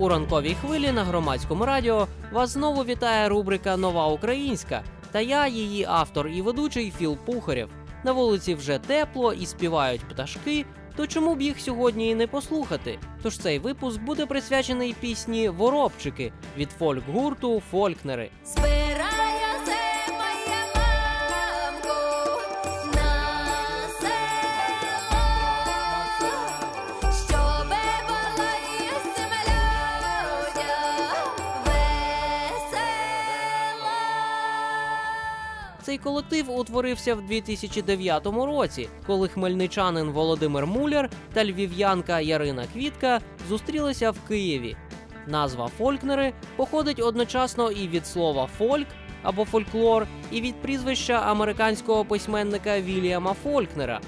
У ранковій хвилі на громадському радіо вас знову вітає рубрика Нова Українська та я, її автор і ведучий Філ Пухарєв. На вулиці вже тепло і співають пташки. То чому б їх сьогодні і не послухати? Тож цей випуск буде присвячений пісні Воробчики від фольк-гурту Фолькнери. Цей колектив утворився в 2009 році, коли хмельничанин Володимир Муляр та львів'янка Ярина Квітка зустрілися в Києві. Назва Фолькнери походить одночасно і від слова фольк або фольклор, і від прізвища американського письменника Вільяма Фолькнера.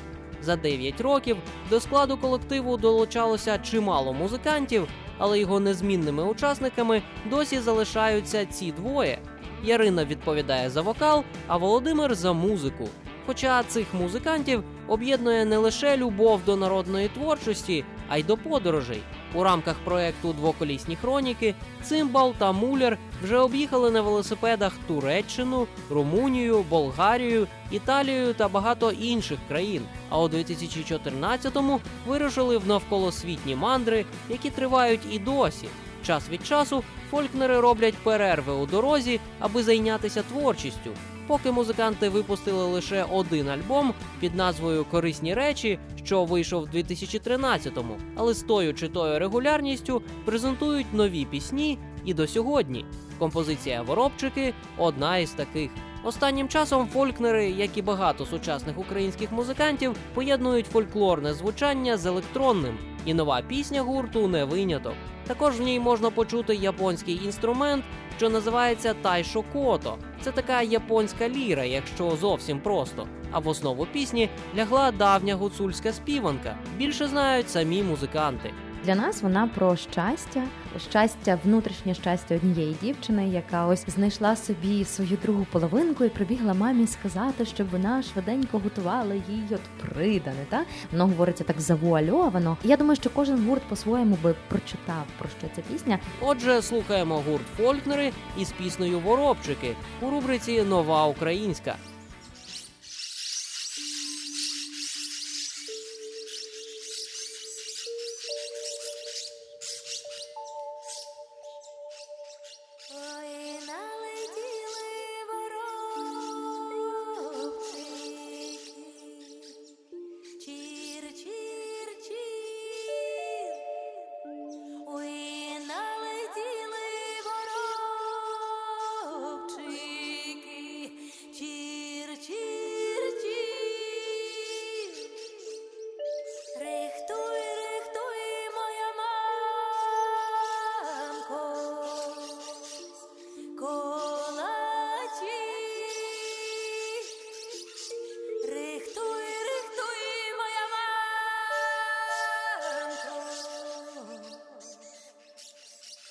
За 9 років до складу колективу долучалося чимало музикантів, але його незмінними учасниками досі залишаються ці двоє. Ярина відповідає за вокал, а Володимир за музику. Хоча цих музикантів об'єднує не лише любов до народної творчості, а й до подорожей. У рамках проекту Двоколісні хроніки Цимбал та Муляр вже об'їхали на велосипедах Туреччину, Румунію, Болгарію, Італію та багато інших країн. А у 2014-му вирушили в навколосвітні мандри, які тривають і досі. Час від часу фолькнери роблять перерви у дорозі, аби зайнятися творчістю. Поки музиканти випустили лише один альбом під назвою Корисні речі, що вийшов в 2013-му, але з тою чи тою регулярністю презентують нові пісні і до сьогодні. Композиція Воробчики одна із таких. Останнім часом фолькнери, як і багато сучасних українських музикантів, поєднують фольклорне звучання з електронним, і нова пісня гурту не виняток. Також в ній можна почути японський інструмент, що називається тайшо кото. Це така японська ліра, якщо зовсім просто. А в основу пісні лягла давня гуцульська співанка. Більше знають самі музиканти. Для нас вона про щастя, щастя, внутрішнє щастя однієї дівчини, яка ось знайшла собі свою другу половинку і прибігла мамі сказати, щоб вона швиденько готувала їй от придане. Та воно говориться так завуальовано. Я думаю, що кожен гурт по-своєму би прочитав про що ця пісня. Отже, слухаємо гурт Фолькнери із піснею Воробчики у рубриці Нова Українська.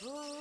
Oh.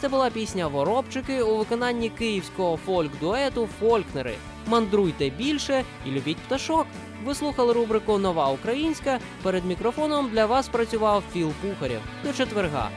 Це була пісня Воробчики у виконанні київського фольк-дуету Фолькнери. Мандруйте більше і любіть пташок. Ви слухали рубрику Нова Українська. Перед мікрофоном для вас працював Філ Пухарєв. До четверга.